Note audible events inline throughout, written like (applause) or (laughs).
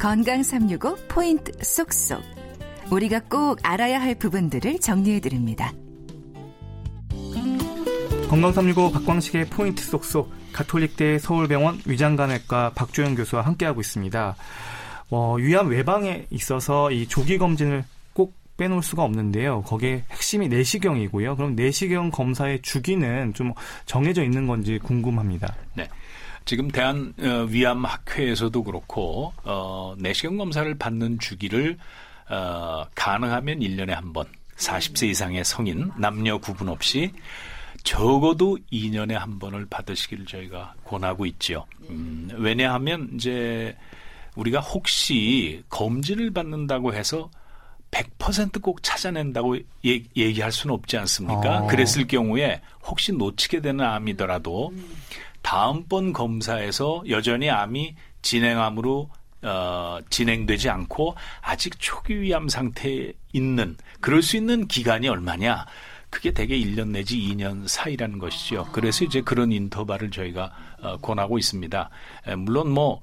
건강 365 포인트 쏙쏙. 우리가 꼭 알아야 할 부분들을 정리해 드립니다. 건강 365 박광식의 포인트 쏙쏙 가톨릭대 서울병원 위장간외과 박조영 교수와 함께하고 있습니다. 어, 위암 외방에 있어서 이 조기 검진을 꼭 빼놓을 수가 없는데요. 거기에 핵심이 내시경이고요. 그럼 내시경 검사의 주기는 좀 정해져 있는 건지 궁금합니다. 네. 지금 대한 어, 위암 학회에서도 그렇고 어, 내시경 검사를 받는 주기를 어, 가능하면 1년에 한 번, 40세 이상의 성인 남녀 구분 없이 적어도 2년에 한 번을 받으시기를 저희가 권하고 있죠. 음, 왜냐하면 이제 우리가 혹시 검진을 받는다고 해서 100%꼭 찾아낸다고 얘, 기할 수는 없지 않습니까? 어. 그랬을 경우에 혹시 놓치게 되는 암이더라도 다음번 검사에서 여전히 암이 진행암으로 어, 진행되지 않고 아직 초기 위암 상태에 있는 그럴 수 있는 기간이 얼마냐? 그게 대개 1년 내지 2년 사이라는 것이죠. 그래서 이제 그런 인터벌을 저희가 어, 권하고 있습니다. 에, 물론 뭐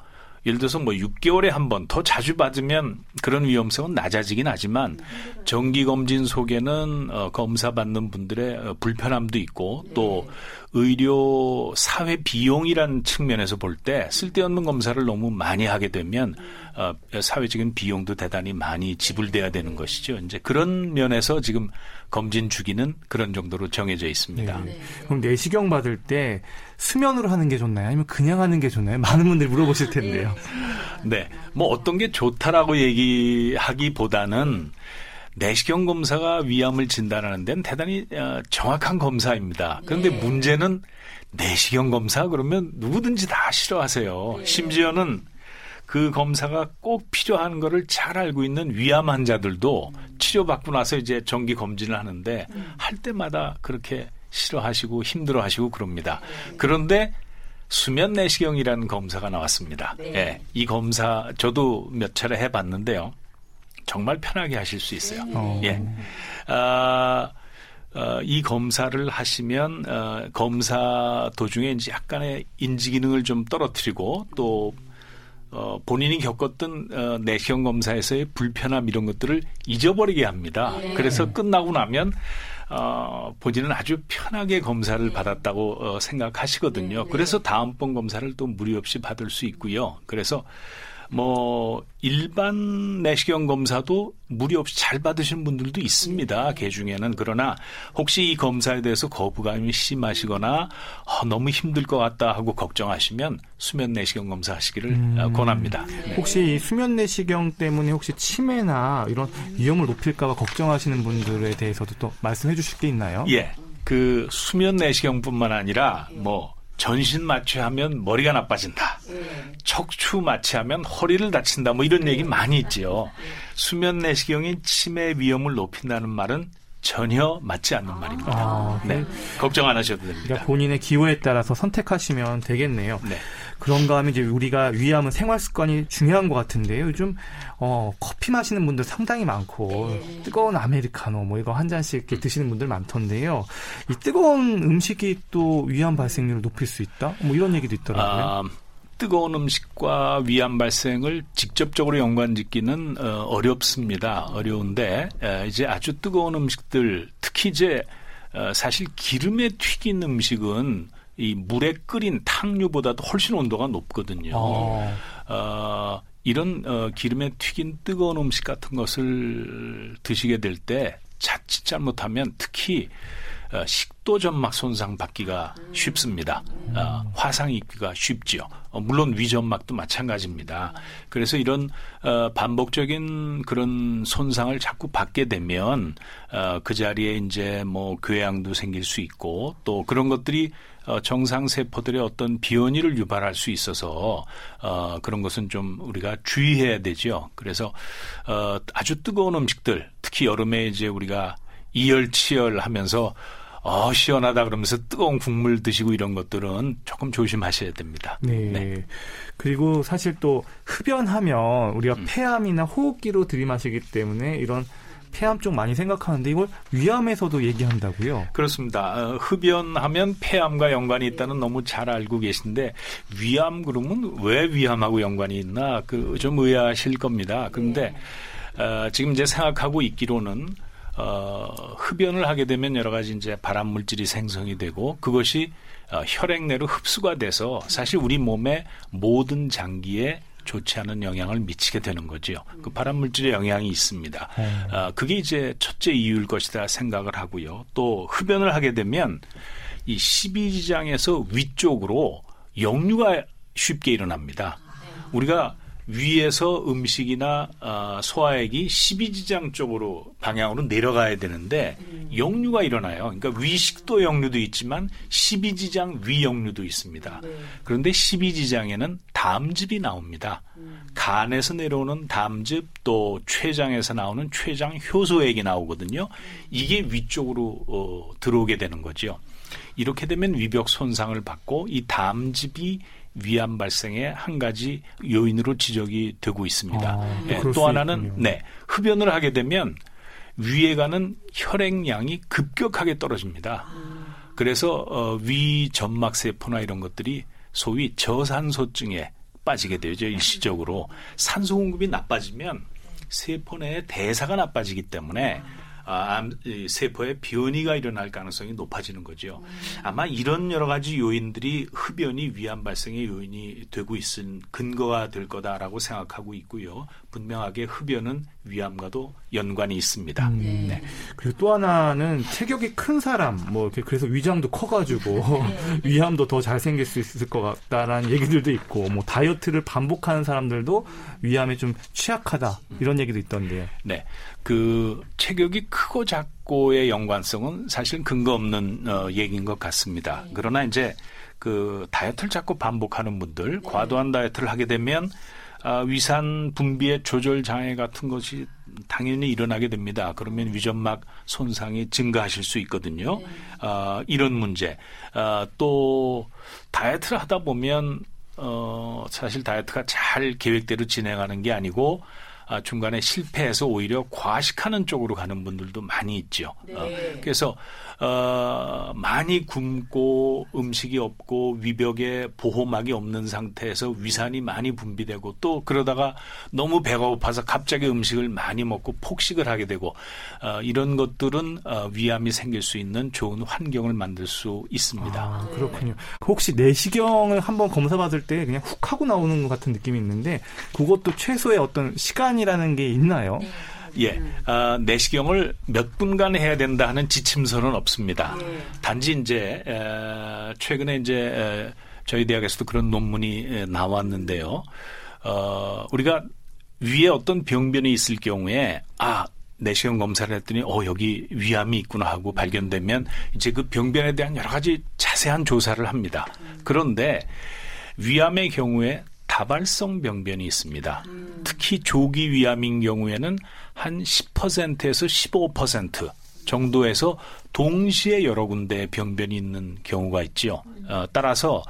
예를 들어서 뭐 6개월에 한 번 더 자주 받으면 그런 위험성은 낮아지긴 하지만 정기 검진 속에는 어, 검사 받는 분들의 어, 불편함도 있고 또 의료 사회 비용이란 측면에서 볼 때 쓸데없는 검사를 너무 많이 하게 되면 어, 사회적인 비용도 대단히 많이 지불돼야 되는 것이죠. 이제 그런 면에서 지금 검진 주기는 그런 정도로 정해져 있습니다. 네. 그럼 내시경 받을 때 수면으로 하는 게 좋나요? 아니면 그냥 하는 게 좋나요? 많은 분들이 물어보실 텐데요. (laughs) 네. 뭐 어떤 게 좋다라고 얘기하기보다는 내시경 검사가 위암을 진단하는 데는 대단히 어, 정확한 검사입니다. 그런데 네. 문제는 내시경 검사 그러면 누구든지 다 싫어하세요. 네. 심지어는 그 검사가 꼭 필요한 거를 잘 알고 있는 위암 환자들도 음. 치료받고 나서 이제 정기 검진을 하는데 음. 할 때마다 그렇게 싫어하시고 힘들어하시고 그럽니다. 네. 그런데 수면 내시경이라는 검사가 나왔습니다. 네. 예, 이 검사 저도 몇 차례 해봤는데요. 정말 편하게 하실 수 있어요. 네. 예. 아, 어, 이 검사를 하시면 어, 검사 도중에 이제 약간의 인지 기능을 좀 떨어뜨리고 또 어, 본인이 겪었던 어, 내시경 검사에서의 불편함 이런 것들을 잊어버리게 합니다. 네. 그래서 끝나고 나면 어, 본인은 아주 편하게 검사를 네. 받았다고 어, 생각하시거든요. 네, 네. 그래서 다음번 검사를 또 무리 없이 받을 수 있고요. 그래서 뭐 일반 내시경 검사도 무리 없이 잘 받으시는 분들도 있습니다. 개 중에는 그러나 혹시 이 검사에 대해서 거부감이 심하시거나 어, 너무 힘들 것 같다 하고 걱정하시면 수면 내시경 검사 하시기를 음. 권합니다. 네. 혹시 이 수면 내시경 때문에 혹시 치매나 이런 위험을 높일까봐 걱정하시는 분들에 대해서도 또 말씀해 주실 게 있나요? 예. 그 수면 내시경뿐만 아니라 뭐 전신 마취하면 머리가 나빠진다. 네. 척추 마취하면 허리를 다친다. 뭐 이런 네. 얘기 많이 있지요. 네. 수면 내시경이 치매 위험을 높인다는 말은 전혀 맞지 않는 아. 말입니다. 아, 네. 걱정 안 하셔도 됩니다. 그러니까 본인의 기호에 따라서 선택하시면 되겠네요. 네. 그런가 하면 이제 우리가 위암은 생활 습관이 중요한 것 같은데요. 요즘 어, 커피 마시는 분들 상당히 많고 네. 뜨거운 아메리카노 뭐 이거 한 잔씩 이렇게 드시는 분들 많던데요. 이 뜨거운 음식이 또 위암 발생률을 높일 수 있다? 뭐 이런 얘기도 있더라고요. 아, 뜨거운 음식과 위암 발생을 직접적으로 연관짓기는 어, 어렵습니다. 어려운데 에, 이제 아주 뜨거운 음식들 특히 이제 어, 사실 기름에 튀긴 음식은 이 물에 끓인 탕류보다도 훨씬 온도가 높거든요. 어. 어, 이런 어, 기름에 튀긴 뜨거운 음식 같은 것을 드시게 될 때 자칫 잘못하면 특히 어, 식도 점막 손상 받기가 쉽습니다. 어, 화상 입기가 쉽지요. 어, 물론 위점막도 마찬가지입니다. 그래서 이런 어, 반복적인 그런 손상을 자꾸 받게 되면 어, 그 자리에 이제 뭐 궤양도 생길 수 있고 또 그런 것들이 어, 정상 세포들의 어떤 비원이를 유발할 수 있어서 어, 그런 것은 좀 우리가 주의해야 되죠. 그래서 어, 아주 뜨거운 음식들, 특히 여름에 이제 우리가 이열치열 하면서 어, 시원하다 그러면서 뜨거운 국물 드시고 이런 것들은 조금 조심하셔야 됩니다. 네. 네. 그리고 사실 또 흡연하면 우리가 음. 폐암이나 호흡기로 들이마시기 때문에 이런 폐암 쪽 많이 생각하는데 이걸 위암에서도 얘기한다고요? 그렇습니다. 어, 흡연하면 폐암과 연관이 있다는 너무 잘 알고 계신데 위암 그러면 왜 위암하고 연관이 있나 그 좀 의아하실 겁니다. 그런데 어, 지금 이제 생각하고 있기로는 어, 흡연을 하게 되면 여러 가지 이제 발암 물질이 생성이 되고 그것이 어, 혈액 내로 흡수가 돼서 사실 우리 몸의 모든 장기에 좋지 않은 영향을 미치게 되는 거죠. 그 발암 물질의 영향이 있습니다. 어, 그게 이제 첫째 이유일 것이다 생각을 하고요. 또 흡연을 하게 되면 이 십이지장에서 위쪽으로 역류가 쉽게 일어납니다. 우리가 위에서 음식이나 어, 소화액이 십이지장 쪽으로 방향으로 내려가야 되는데 역류가 일어나요. 그러니까 위식도 역류도 있지만 십이지장 위역류도 있습니다. 네. 그런데 십이지장에는 담즙이 나옵니다. 간에서 내려오는 담즙 또 췌장에서 나오는 췌장 효소액이 나오거든요. 이게 위쪽으로 어, 들어오게 되는 거죠. 이렇게 되면 위벽 손상을 받고 이 담즙이 위암 발생의 한 가지 요인으로 지적이 되고 있습니다. 아, 네, 또 하나는 있군요. 네 흡연을 하게 되면 위에 가는 혈액량이 급격하게 떨어집니다. 그래서 어, 위 점막 세포나 이런 것들이 소위 저산소증에 빠지게 되죠 일시적으로 산소 공급이 나빠지면 세포 내의 대사가 나빠지기 때문에 아, 암, 세포에 변이가 일어날 가능성이 높아지는 거죠. 아마 이런 여러 가지 요인들이 흡연이 위암 발생의 요인이 되고 있은 근거가 될 거다라고 생각하고 있고요. 분명하게 흡연은 위암과도 연관이 있습니다. 음, 네. 네. 그리고 또 하나는 체격이 큰 사람, 뭐 이렇게 그래서 위장도 커가지고 네. (laughs) 위암도 더 잘 생길 수 있을 것 같다라는 얘기들도 있고, 뭐 다이어트를 반복하는 사람들도 위암에 좀 취약하다 이런 얘기도 있던데요. 네, 그 체격이 크고 작고의 연관성은 사실 근거 없는 어, 얘기인 것 같습니다. 네. 그러나 이제 그 다이어트를 자꾸 반복하는 분들, 네. 과도한 다이어트를 하게 되면 아, 위산 분비의 조절 장애 같은 것이 당연히 일어나게 됩니다. 그러면 위점막 손상이 증가하실 수 있거든요. 네. 아, 이런 문제. 아, 또 다이어트를 하다 보면 어, 사실 다이어트가 잘 계획대로 진행하는 게 아니고 아, 중간에 실패해서 오히려 과식하는 쪽으로 가는 분들도 많이 있죠. 네. 어, 그래서 어, 많이 굶고 음식이 없고 위벽에 보호막이 없는 상태에서 위산이 많이 분비되고 또 그러다가 너무 배가 고파서 갑자기 음식을 많이 먹고 폭식을 하게 되고 어, 이런 것들은 어, 위암이 생길 수 있는 좋은 환경을 만들 수 있습니다. 아, 그렇군요. 혹시 내시경을 한번 검사받을 때 그냥 훅 하고 나오는 것 같은 느낌이 있는데 그것도 최소의 어떤 시간 시간이라는 게 있나요? 네. 예, 어, 내시경을 몇 분간 해야 된다 하는 지침서는 없습니다. 네. 단지 이제 에, 최근에 이제 에, 저희 대학에서도 그런 논문이 에, 나왔는데요. 어, 우리가 위에 어떤 병변이 있을 경우에 아 내시경 검사를 했더니 어 여기 위암이 있구나 하고 발견되면 이제 그 병변에 대한 여러 가지 자세한 조사를 합니다. 음. 그런데 위암의 경우에 다발성 병변이 있습니다. 음. 특히 조기 위암인 경우에는 한 10%에서 15% 정도에서 동시에 여러 군데 병변이 있는 경우가 있죠. 어, 따라서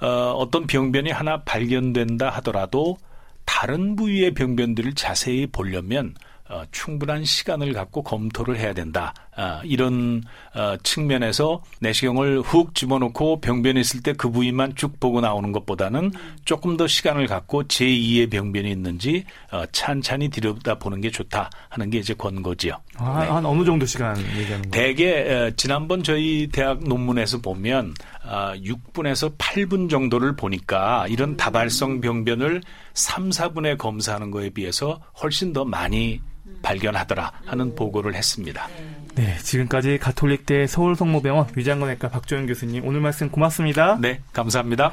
어, 어떤 병변이 하나 발견된다 하더라도 다른 부위의 병변들을 자세히 보려면 어, 충분한 시간을 갖고 검토를 해야 된다. 아, 이런 어, 측면에서 내시경을 훅 집어넣고 병변이 있을 때 그 부위만 쭉 보고 나오는 것보다는 조금 더 시간을 갖고 제2의 병변이 있는지 어, 찬찬히 들여다보는 게 좋다 하는 게 이제 권고지요. 아, 네. 한 어느 정도 시간 얘기하는 거예요? 대개 어, 지난번 저희 대학 논문에서 보면 어, 6분에서 8분 정도를 보니까 이런 다발성 병변을 3, 4분에 검사하는 거에 비해서 훨씬 더 많이 발견하더라 하는 보고를 했습니다. 네, 지금까지 가톨릭대 서울성모병원 위장관외과 박조영 교수님 오늘 말씀 고맙습니다. 네, 감사합니다.